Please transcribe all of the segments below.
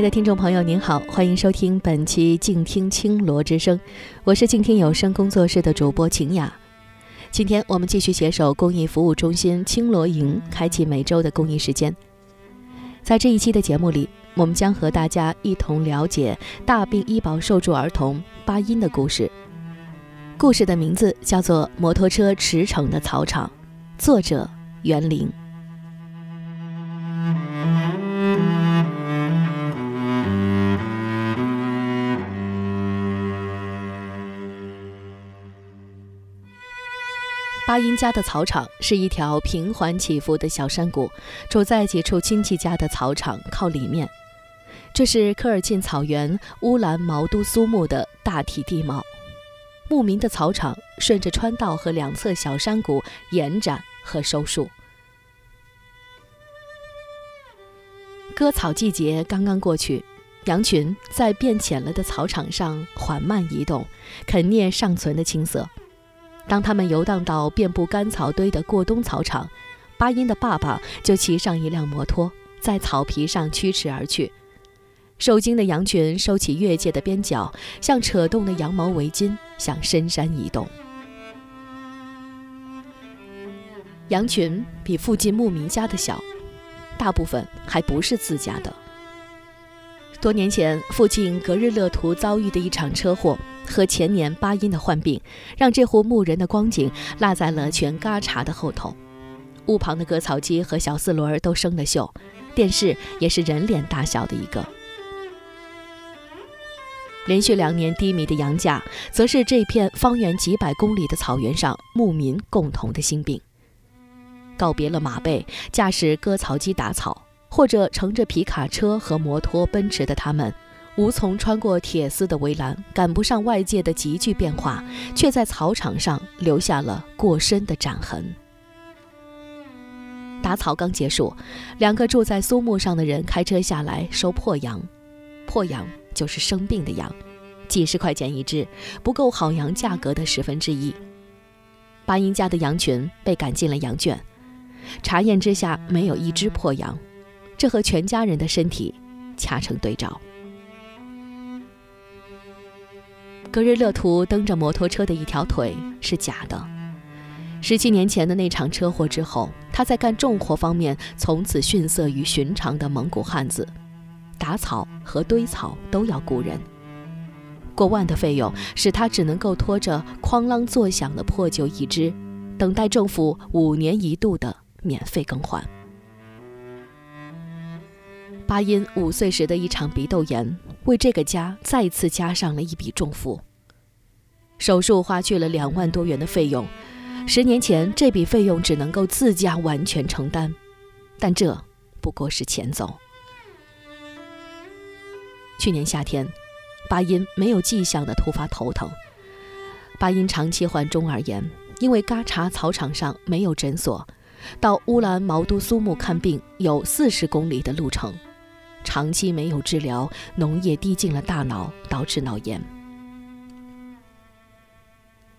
亲爱的听众朋友，您好，欢迎收听本期《静听青罗之声》，我是静听有声工作室的主播晴雅。今天我们继续携手公益服务中心青罗营，开启每周的公益时间。在这一期的节目里，我们将和大家一同了解大病医保受助儿童巴音的故事。故事的名字叫做《摩托车驰骋的草场》，作者袁林。巴音家的草场是一条平缓起伏的小山谷，处在几处亲戚家的草场靠里面。这是科尔沁草原乌兰毛都苏木的大体地貌。牧民的草场顺着川道和两侧小山谷延展和收束。割草季节刚刚过去，羊群在变浅了的草场上缓慢移动，啃啮尚存的青色。当他们游荡到遍布干草堆的过冬草场，巴音的爸爸就骑上一辆摩托，在草皮上驱驰而去。受惊的羊群收起越界的边角，像扯动的羊毛围巾，向深山移动。羊群比附近牧民家的小，大部分还不是自家的。多年前，父亲格日勒图遭遇的一场车祸。和前年巴音的患病，让这户牧人的光景落在了全嘎查的后头。屋旁的割草机和小四轮都生了锈，电视也是人脸大小的一个。连续两年低迷的羊价，则是这片方圆几百公里的草原上牧民共同的心病。告别了马背，驾驶割草机打草，或者乘着皮卡车和摩托奔驰的他们。无从穿过铁丝的围栏，赶不上外界的急剧变化，却在草场上留下了过深的斩痕。打草刚结束，两个住在苏木上的人开车下来收破羊，破羊就是生病的羊，几十块钱一只，不够好羊价格的十分之一。巴音家的羊群被赶进了羊圈，查验之下没有一只破羊，这和全家人的身体恰成对照。格日勒图蹬着摩托车的一条腿是假的。十七年前的那场车祸之后，他在干重活方面从此逊色于寻常的蒙古汉子，打草和堆草都要雇人，过万的费用使他只能够拖着哐啷作响的破旧一只，等待政府五年一度的免费更换。巴音五岁时的一场鼻窦炎。为这个家再次加上了一笔重负。手术花去了两万多元的费用，十年前这笔费用只能够自家完全承担，但这不过是前奏。去年夏天，巴音没有迹象的突发头疼。巴音长期患中耳炎，因为嘎查草场上没有诊所，到乌兰毛都苏木看病有四十公里的路程。长期没有治疗，脓液滴进了大脑，导致脑炎。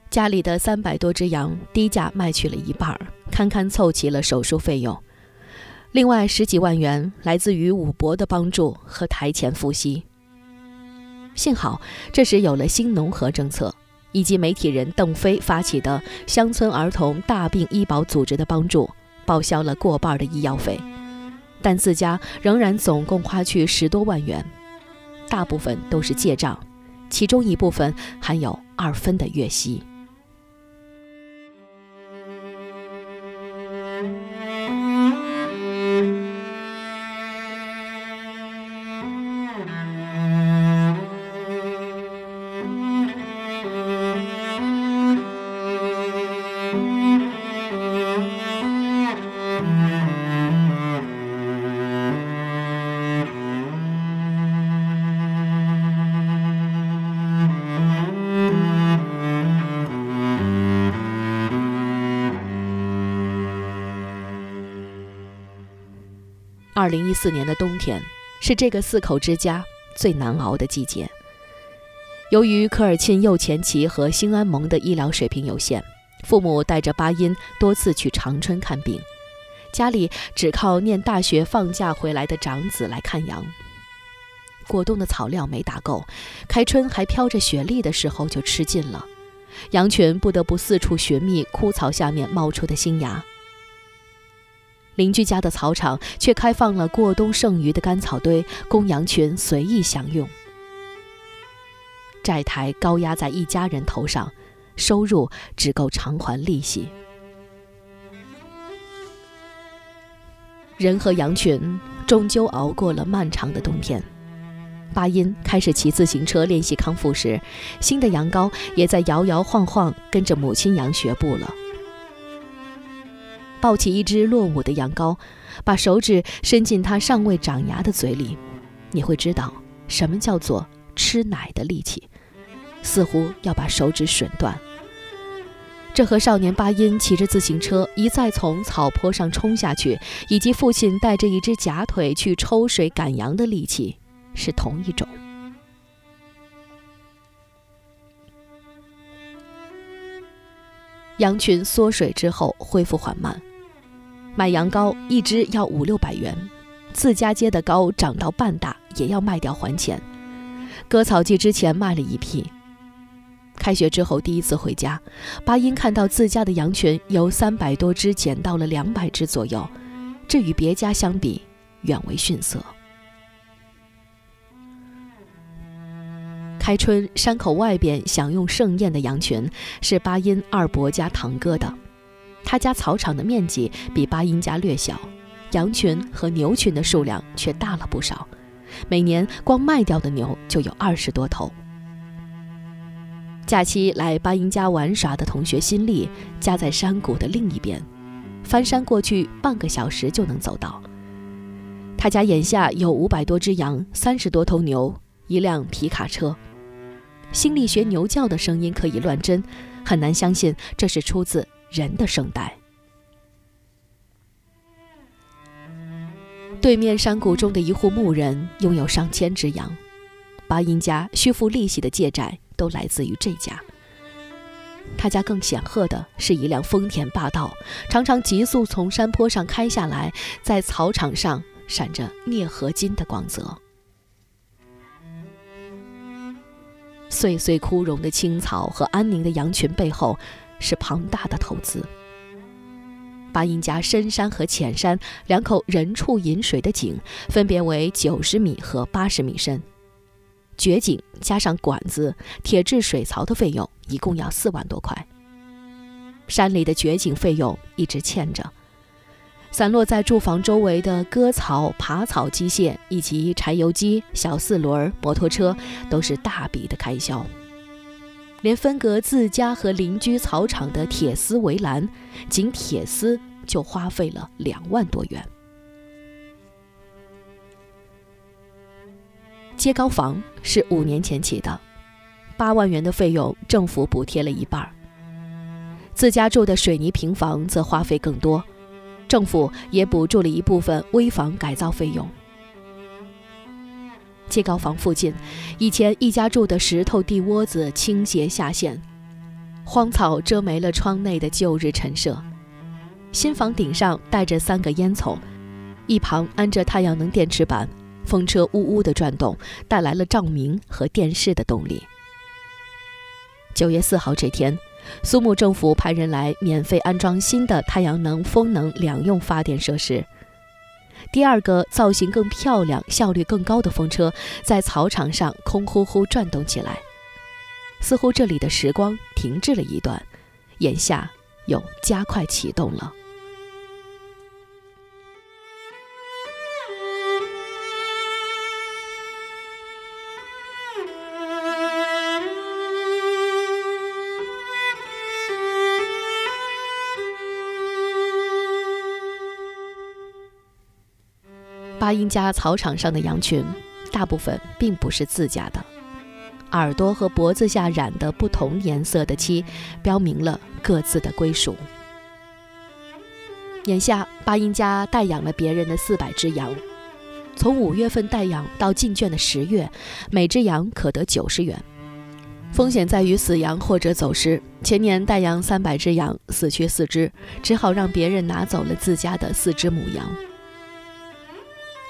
家里的三百多只羊低价卖去了一半儿，堪堪凑齐了手术费用。另外十几万元来自于武伯的帮助和台前付息。幸好这时有了新农合政策，以及媒体人邓飞发起的乡村儿童大病医保组织的帮助，报销了过半的医药费。但自家仍然总共花去十多万元，大部分都是借账，其中一部分还有二分的月息。零一四年的冬天是这个四口之家最难熬的季节。由于科尔沁右前旗和兴安盟的医疗水平有限，父母带着巴音多次去长春看病，家里只靠念大学放假回来的长子来看羊。果冻的草料没打够，开春还飘着雪粒的时候就吃尽了，羊群不得不四处寻觅枯草下面冒出的新芽。邻居家的草场却开放了过冬剩余的干草堆，供羊群随意享用。债台高压在一家人头上，收入只够偿还利息。人和羊群终究熬过了漫长的冬天。巴音开始骑自行车练习康复时，新的羊羔也在摇摇晃晃跟着母亲羊学步了。抱起一只落伍的羊羔，把手指伸进它尚未长牙的嘴里，你会知道什么叫做吃奶的力气，似乎要把手指吮断。这和少年巴音骑着自行车一再从草坡上冲下去，以及父亲带着一只假腿去抽水赶羊的力气是同一种。羊群缩水之后恢复缓慢，买羊羔一只要五六百元，自家接的羔长到半大也要卖掉还钱。割草季之前卖了一批。开学之后第一次回家，巴音看到自家的羊群由三百多只减到了两百只左右，这与别家相比远为逊色。开春山口外边享用盛宴的羊群是巴音二伯家堂哥的，他家草场的面积比巴音家略小，羊群和牛群的数量却大了不少，每年光卖掉的牛就有二十多头。假期来巴音家玩耍的同学新丽家在山谷的另一边，翻山过去半个小时就能走到。他家眼下有五百多只羊，三十多头牛，一辆皮卡车。新丽学牛叫的声音可以乱真，很难相信这是出自人的声带。对面山谷中的一户牧人拥有上千只羊，巴音家需付利息的借债。都来自于这家。他家更显赫的是一辆丰田霸道，常常急速从山坡上开下来，在草场上闪着镍合金的光泽。岁岁枯荣的青草和安宁的羊群背后，是庞大的投资。巴音家深山和浅山两口人畜饮水的井，分别为九十米和八十米深。掘井加上管子、铁质水槽的费用，一共要四万多块。山里的掘井费用一直欠着，散落在住房周围的割草、耙草机械以及柴油机、小四轮、摩托车，都是大笔的开销。连分隔自家和邻居草场的铁丝围栏，仅铁丝就花费了两万多元。接高房是五年前起的，八万元的费用政府补贴了一半儿。自家住的水泥平房则花费更多，政府也补助了一部分危房改造费用。接高房附近，以前一家住的石头地窝子倾斜下陷，荒草遮没了窗内的旧日陈设。新房顶上带着三个烟囱，一旁安着太阳能电池板。风车呜呜的转动，带来了照明和电视的动力。九月四号这天，苏木政府派人来免费安装新的太阳能、风能两用发电设施。第二个造型更漂亮、效率更高的风车在草场上空呼呼转动起来，似乎这里的时光停滞了一段，眼下又加快启动了。巴音家草场上的羊群，大部分并不是自家的，耳朵和脖子下染的不同颜色的漆，标明了各自的归属。眼下，巴音家代养了别人的四百只羊，从五月份代养到进圈的十月，每只羊可得九十元。风险在于死羊或者走失。前年代养三百只羊，死去四只，只好让别人拿走了自家的四只母羊。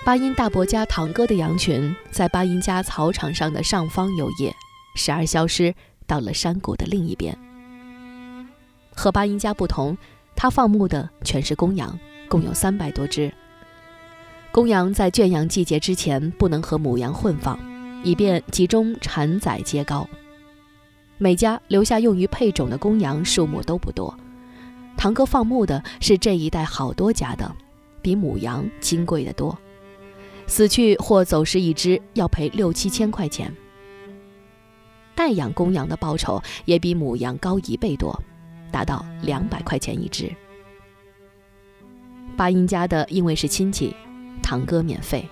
巴音大伯家堂哥的羊群在巴音家草场上的上方游曳，时而消失，到了山谷的另一边。和巴音家不同，他放牧的全是公羊，共有三百多只。公羊在圈养季节之前不能和母羊混放，以便集中产崽接羔。每家留下用于配种的公羊数目都不多。堂哥放牧的是这一带好多家的，比母羊金贵得多。死去或走失一只要赔六七千块钱。代养公羊的报酬也比母羊高一倍多，达到两百块钱一只。巴音家的因为是亲戚，堂哥免费。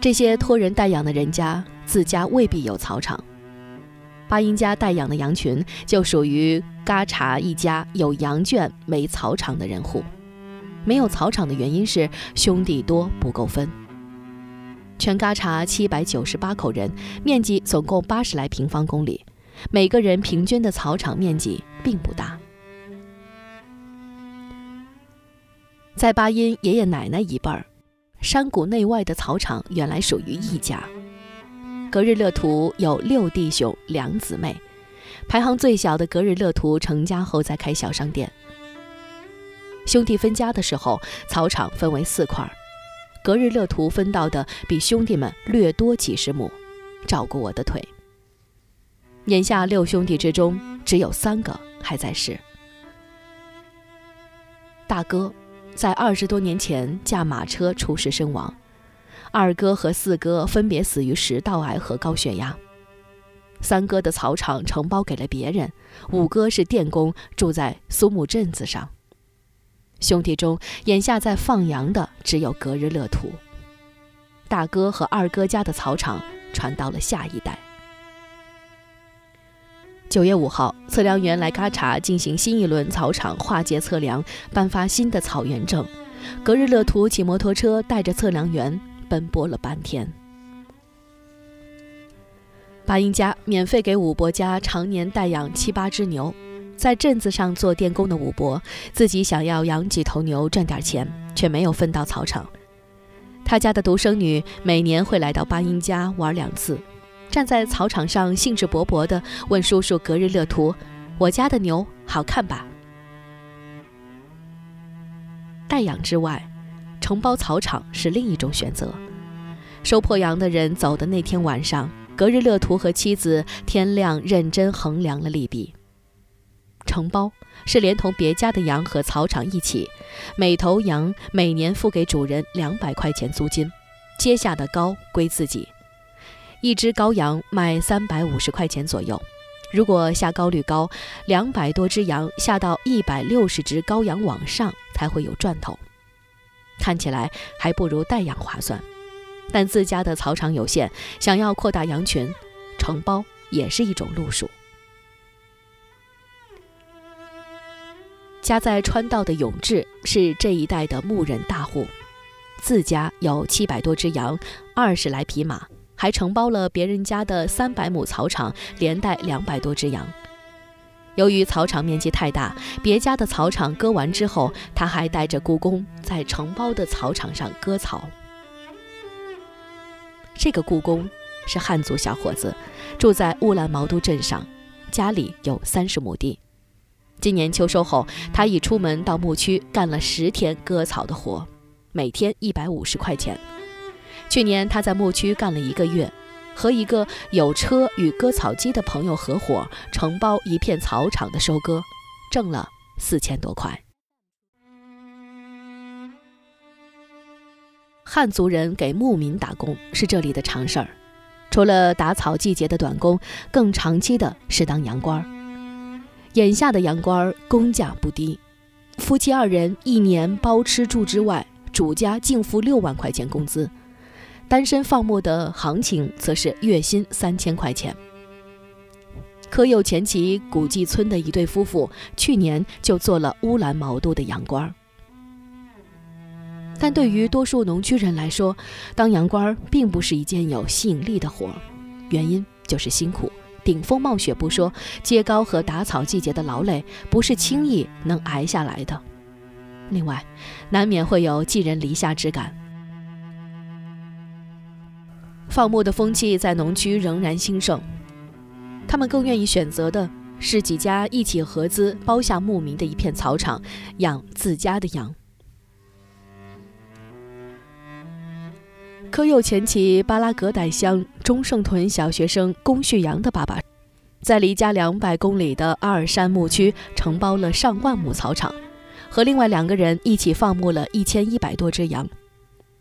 这些托人代养的人家自家未必有草场。巴音家代养的羊群就属于嘎查一家有羊圈没草场的人户。没有草场的原因是兄弟多不够分。全嘎查七百九十八口人，面积总共八十来平方公里，每个人平均的草场面积并不大。在巴音爷爷奶奶一辈儿，山谷内外的草场原来属于一家。格日勒图有六弟兄两姊妹，排行最小的格日勒图成家后再开小商店。兄弟分家的时候，草场分为四块，格日勒图分到的比兄弟们略多几十亩，照顾我的腿。眼下六兄弟之中，只有三个还在世。大哥在二十多年前驾马车出事身亡，二哥和四哥分别死于食道癌和高血压。三哥的草场承包给了别人，五哥是电工，住在苏木镇子上。兄弟中，眼下在放羊的只有格日勒图。大哥和二哥家的草场传到了下一代。九月五号，测量员来嘎查进行新一轮草场划界测量，颁发新的草原证。格日勒图骑摩托车带着测量员奔波了半天。巴音家免费给武伯家常年代养七八只牛。在镇子上做电工的武伯，自己想要养几头牛赚点钱，却没有分到草场。他家的独生女每年会来到巴音家玩两次，站在草场上兴致勃勃地问叔叔格日勒图：“我家的牛好看吧？”代养之外，承包草场是另一种选择。收破羊的人走的那天晚上，格日勒图和妻子天亮认真衡量了利弊。承包是连同别家的羊和草场一起，每头羊每年付给主人两百块钱租金，接下的羔归自己。一只羔羊卖三百五十块钱左右，如果下羔率高，两百多只羊下到一百六十只羔羊往上才会有赚头。看起来还不如代养划算，但自家的草场有限，想要扩大羊群，承包也是一种路数。家在川道的永志是这一带的牧人大户，自家有七百多只羊，二十来匹马，还承包了别人家的三百亩草场，连带两百多只羊。由于草场面积太大，别家的草场割完之后，他还带着雇工在承包的草场上割草。这个雇工是汉族小伙子，住在乌兰毛都镇上，家里有三十亩地。今年秋收后，他已出门到牧区干了十天割草的活，每天一百五十块钱。去年他在牧区干了一个月，和一个有车与割草机的朋友合伙承包一片草场的收割，挣了四千多块。汉族人给牧民打工是这里的常事儿，除了打草季节的短工，更长期的是当羊倌儿。眼下的羊倌工价不低，夫妻二人一年包吃住之外，主家净付六万块钱工资。单身放牧的行情则是月薪三千块钱。可有前旗古迹村的一对夫妇，去年就做了乌兰毛都的羊倌。但对于多数农区人来说，当羊倌并不是一件有吸引力的活儿，原因就是辛苦。顶风冒雪不说，接高和打草季节的劳累不是轻易能挨下来的。另外，难免会有寄人篱下之感。放牧的风气在农区仍然兴盛，他们更愿意选择的是几家一起合资包下牧民的一片草场，养自家的羊。科右前旗巴拉格傣乡中胜屯小学生龚旭阳的爸爸，在离家两百公里的阿尔山牧区承包了上万亩草场，和另外两个人一起放牧了一千一百多只羊。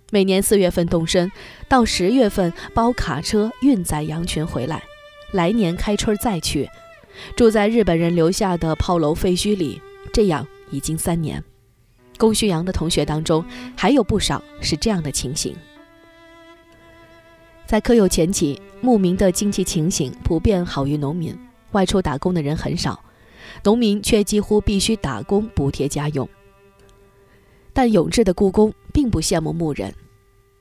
每年四月份动身，到十月份包卡车运载羊群回来，来年开春再去，住在日本人留下的炮楼废墟里，这样已经三年。龚旭阳的同学当中还有不少是这样的情形。在科幼前期，牧民的经济情形普遍好于农民，外出打工的人很少，农民却几乎必须打工补贴家用。但永志的故宫并不羡慕牧人，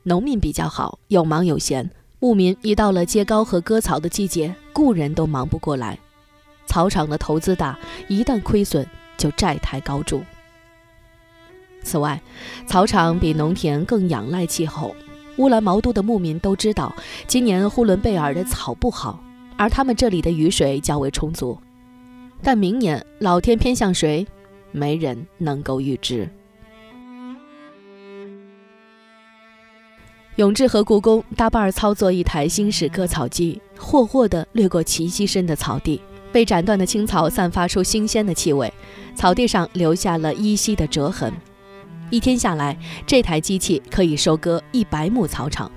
农民比较好，有忙有闲。牧民一到了接高和割草的季节，雇人都忙不过来。草场的投资大，一旦亏损就债台高筑。此外，草场比农田更仰赖气候。乌兰毛都的牧民都知道，今年呼伦贝尔的草不好，而他们这里的雨水较为充足。但明年老天偏向谁，没人能够预知。永志和故宫搭伴儿操作一台新式割草机，霍霍地掠过齐膝深的草地，被斩断的青草散发出新鲜的气味，草地上留下了依稀的折痕。一天下来，这台机器可以收割一百亩草场。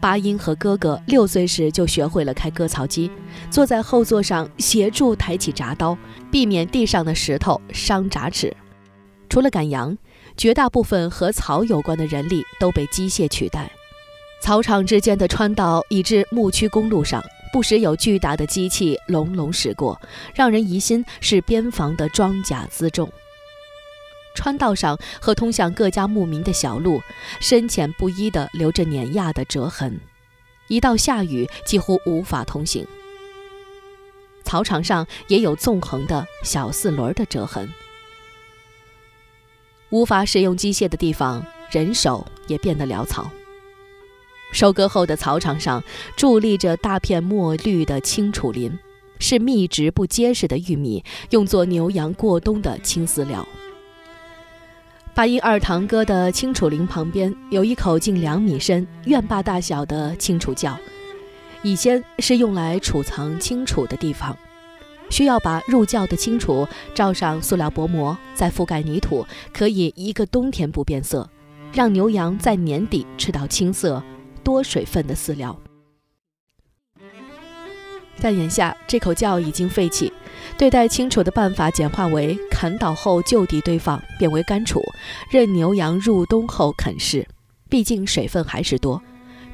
巴音和哥哥六岁时就学会了开割草机，坐在后座上协助抬起铡刀，避免地上的石头伤铡齿。除了赶羊。绝大部分和草有关的人力都被机械取代，草场之间的穿道以至牧区公路上，不时有巨大的机器隆隆驶过，让人疑心是边防的装甲辎重。川道上和通向各家牧民的小路，深浅不一地留着碾压的折痕，一到下雨几乎无法通行。草场上也有纵横的小四轮的折痕。无法使用机械的地方，人手也变得潦草。收割后的草场上伫立着大片墨绿的青楚林，是密植不结实的玉米，用作牛羊过冬的青饲料。八音二堂哥的青楚林旁边有一口近两米深、院坝大小的青楚窖，以前是用来储藏青楚的地方。需要把入窖的青楚罩上塑料薄膜，再覆盖泥土，可以一个冬天不变色，让牛羊在年底吃到青色、多水分的饲料。但眼下这口窖已经废弃，对待青楚的办法简化为砍倒后就地堆放，变为干储，任牛羊入冬后啃食。毕竟水分还是多，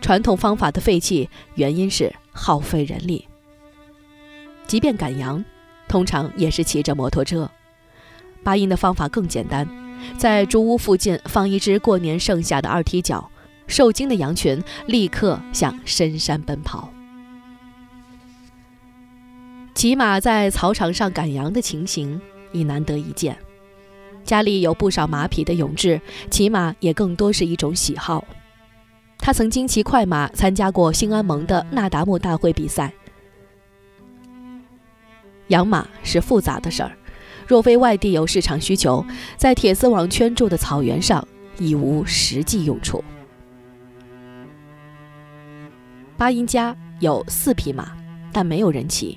传统方法的废弃原因是耗费人力。即便赶羊，通常也是骑着摩托车。拔音的方法更简单，在竹屋附近放一只过年剩下的二踢脚，受惊的羊群立刻向深山奔跑。骑马在草场上赶羊的情形已难得一见。家里有不少马匹的永志，骑马也更多是一种喜好。他曾经骑快马参加过兴安盟的那达慕大会比赛。养马是复杂的事儿，若非外地有市场需求，在铁丝网圈住的草原上已无实际用处。巴音家有四匹马，但没有人骑。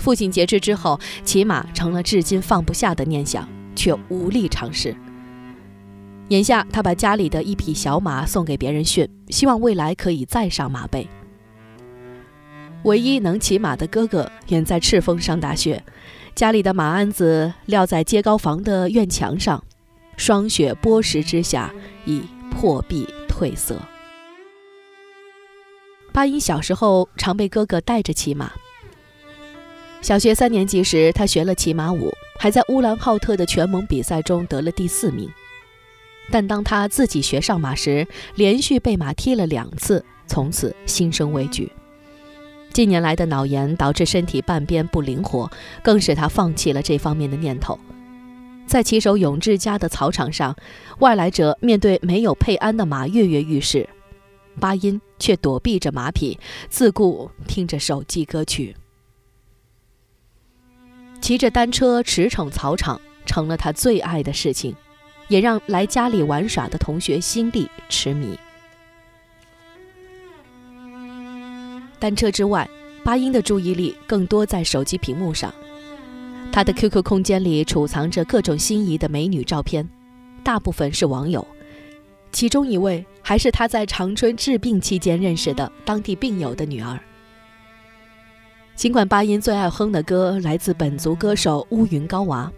父亲截肢之后，骑马成了至今放不下的念想，却无力尝试。眼下，他把家里的一匹小马送给别人驯，希望未来可以再上马背。唯一能骑马的哥哥远在赤峰上大学，家里的马鞍子撂在街高房的院墙上，霜雪剥蚀之下已破壁褪色。巴音小时候常被哥哥带着骑马。小学三年级时，他学了骑马舞，还在乌兰浩特的全盟比赛中得了第四名。但当他自己学上马时，连续被马踢了两次，从此心生畏惧。近年来的脑炎导致身体半边不灵活，更使他放弃了这方面的念头。在骑手永志家的草场上，外来者面对没有配鞍的马跃跃欲试，巴音却躲避着马匹，自顾听着手机歌曲。骑着单车驰骋草场成了他最爱的事情，也让来家里玩耍的同学心力痴迷。单车之外，巴音的注意力更多在手机屏幕上。他的 QQ 空间里储藏着各种心仪的美女照片，大部分是网友，其中一位还是他在长春治病期间认识的当地病友的女儿。尽管巴音最爱哼的歌来自本族歌手乌云高娃，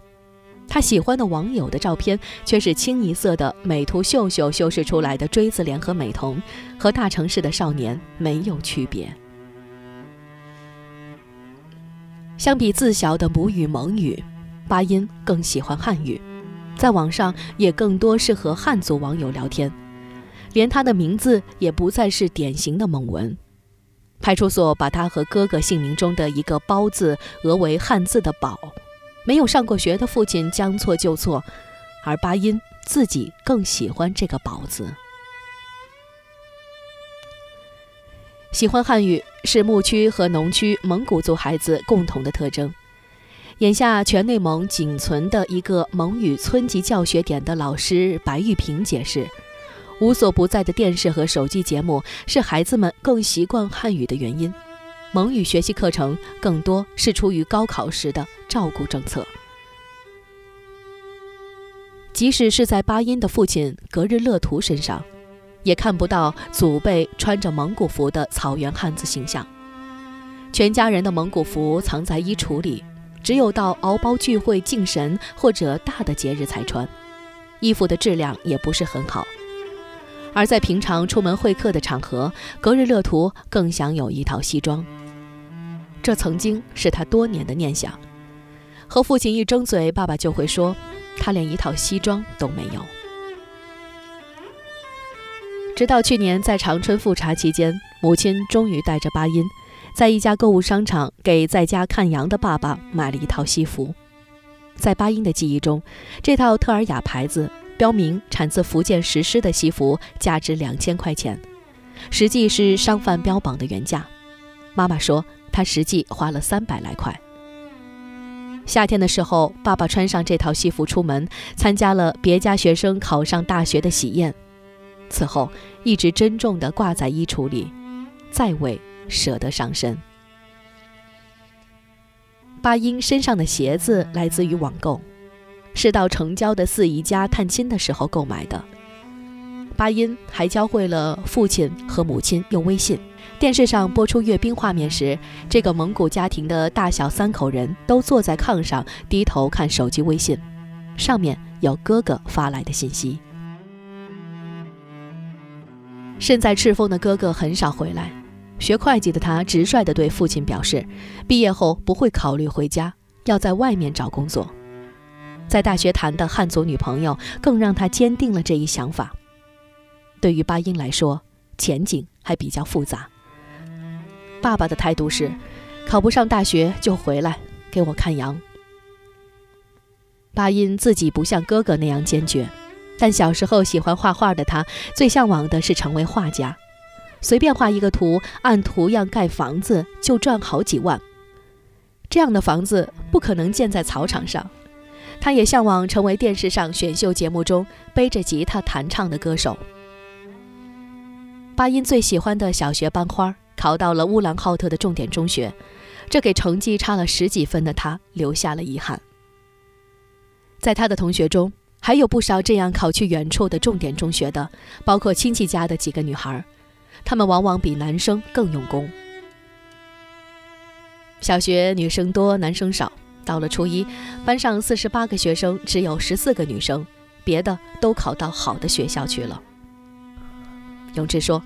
他喜欢的网友的照片却是清一色的美图秀秀修饰出来的锥子脸和美瞳，和大城市的少年没有区别。相比自小的母语蒙语，巴音更喜欢汉语，在网上也更多是和汉族网友聊天，连他的名字也不再是典型的蒙文。派出所把他和哥哥姓名中的一个“包”字讹为汉字的“宝”，没有上过学的父亲将错就错，而巴音自己更喜欢这个“宝”字。喜欢汉语是牧区和农区蒙古族孩子共同的特征。眼下，全内蒙仅存的一个蒙语村级教学点的老师白玉平解释，无所不在的电视和手机节目是孩子们更习惯汉语的原因。蒙语学习课程更多是出于高考时的照顾政策。即使是在巴音的父亲格日勒图身上。也看不到祖辈穿着蒙古服的草原汉子形象，全家人的蒙古服藏在衣橱里，只有到敖包聚会敬神或者大的节日才穿，衣服的质量也不是很好。而在平常出门会客的场合，格日勒图更想有一套西装，这曾经是他多年的念想。和父亲一争嘴，爸爸就会说，他连一套西装都没有。直到去年在长春复查期间，母亲终于带着巴音，在一家购物商场给在家看羊的爸爸买了一套西服。在巴音的记忆中，这套特尔雅牌子、标明产自福建石狮的西服价值两千块钱，实际是商贩标榜的原价。妈妈说，她实际花了三百来块。夏天的时候，爸爸穿上这套西服出门，参加了别家学生考上大学的喜宴。此后一直珍重地挂在衣橱里，再未舍得上身。巴音身上的鞋子来自于网购，是到城郊的四姨家探亲的时候购买的。巴音还教会了父亲和母亲用微信。电视上播出阅兵画面时，这个蒙古家庭的大小三口人都坐在炕上，低头看手机微信，上面有哥哥发来的信息。身在赤峰的哥哥很少回来，学会计的他直率地对父亲表示，毕业后不会考虑回家，要在外面找工作。在大学谈的汉族女朋友更让他坚定了这一想法。对于巴音来说，前景还比较复杂。爸爸的态度是，考不上大学就回来给我看羊。巴音自己不像哥哥那样坚决。但小时候喜欢画画的他，最向往的是成为画家。随便画一个图，按图样盖房子，就赚好几万。这样的房子不可能建在草场上。他也向往成为电视上选秀节目中背着吉他弹唱的歌手。巴音最喜欢的小学班花考到了乌兰浩特的重点中学，这给成绩差了十几分的他留下了遗憾。在他的同学中，还有不少这样考去远处的重点中学的，包括亲戚家的几个女孩，她们往往比男生更用功。小学女生多，男生少。到了初一，班上四十八个学生，只有十四个女生，别的都考到好的学校去了。永志说：“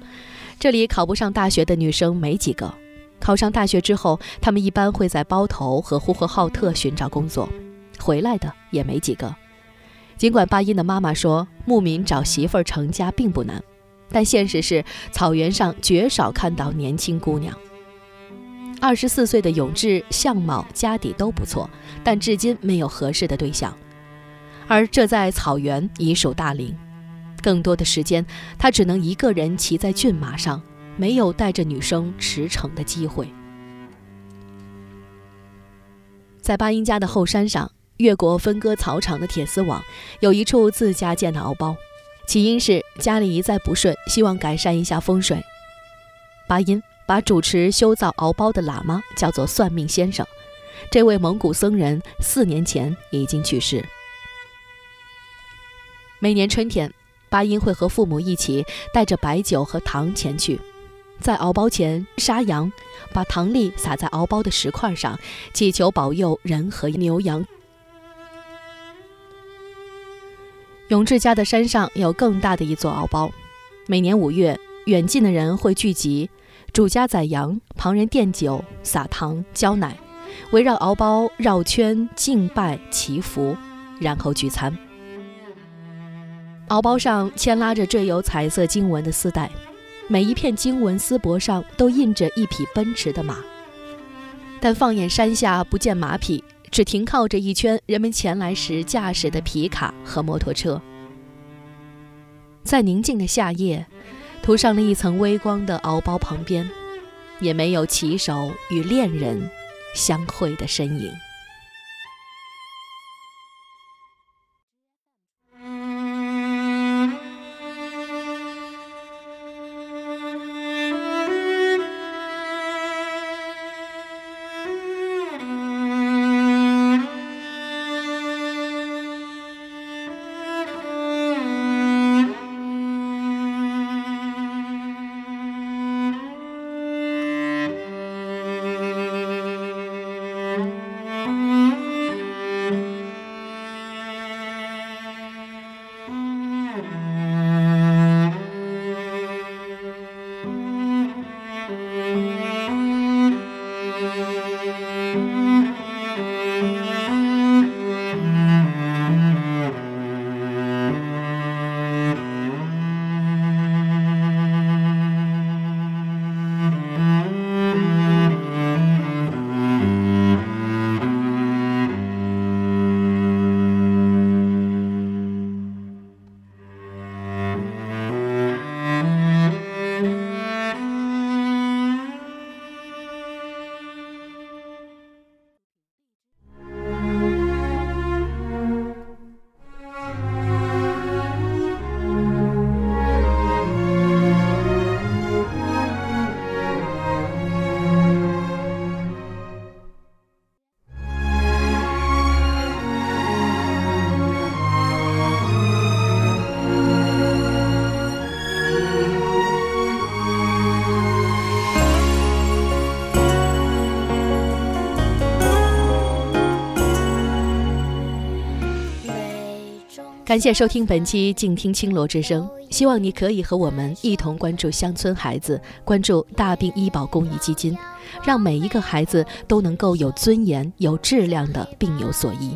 这里考不上大学的女生没几个，考上大学之后，她们一般会在包头和呼和浩特寻找工作，回来的也没几个。”尽管巴音的妈妈说牧民找媳妇儿成家并不难，但现实是草原上绝少看到年轻姑娘。二十四岁的永志相貌家底都不错，但至今没有合适的对象。而这在草原已属大龄。更多的时间，他只能一个人骑在骏马上，没有带着女生驰骋的机会。在巴音家的后山上，越过分割草场的铁丝网，有一处自家建的敖包。起因是家里一再不顺，希望改善一下风水。巴音把主持修造敖包的喇嘛叫做算命先生，这位蒙古僧人四年前已经去世。每年春天，巴音会和父母一起带着白酒和糖前去，在敖包前杀羊，把糖粒撒在敖包的石块上，祈求保佑人和牛羊。永志家的山上有更大的一座敖包，每年五月，远近的人会聚集，主家宰羊，旁人奠酒、撒糖、浇奶，围绕敖包绕圈敬拜祈福，然后聚餐。敖包上牵拉着缀有彩色经文的丝带，每一片经文丝帛上都印着一匹奔驰的马，但放眼山下不见马匹。只停靠着一圈人们前来时驾驶的皮卡和摩托车，在宁静的夏夜，涂上了一层微光的敖包旁边，也没有骑手与恋人相会的身影。感谢收听本期《静听青罗之声》，希望你可以和我们一同关注乡村孩子，关注大病医保公益基金，让每一个孩子都能够有尊严、有质量的病有所医。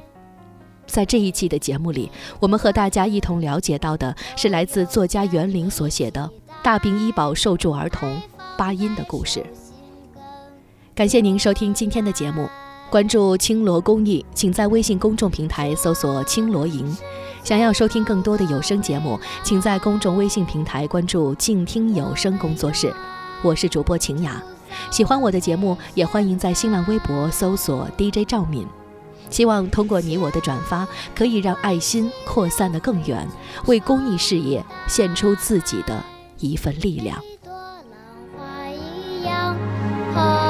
在这一期的节目里，我们和大家一同了解到的是来自作家袁林所写的《大病医保受助儿童八音的故事》。感谢您收听今天的节目，关注青罗公益，请在微信公众平台搜索“青罗营”。想要收听更多的有声节目，请在公众微信平台关注“静听有声工作室”，我是主播晴雅。喜欢我的节目，也欢迎在新浪微博搜索 DJ 赵敏。希望通过你我的转发，可以让爱心扩散得更远，为公益事业献出自己的一份力量。想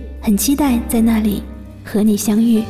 很期待在那里和你相遇。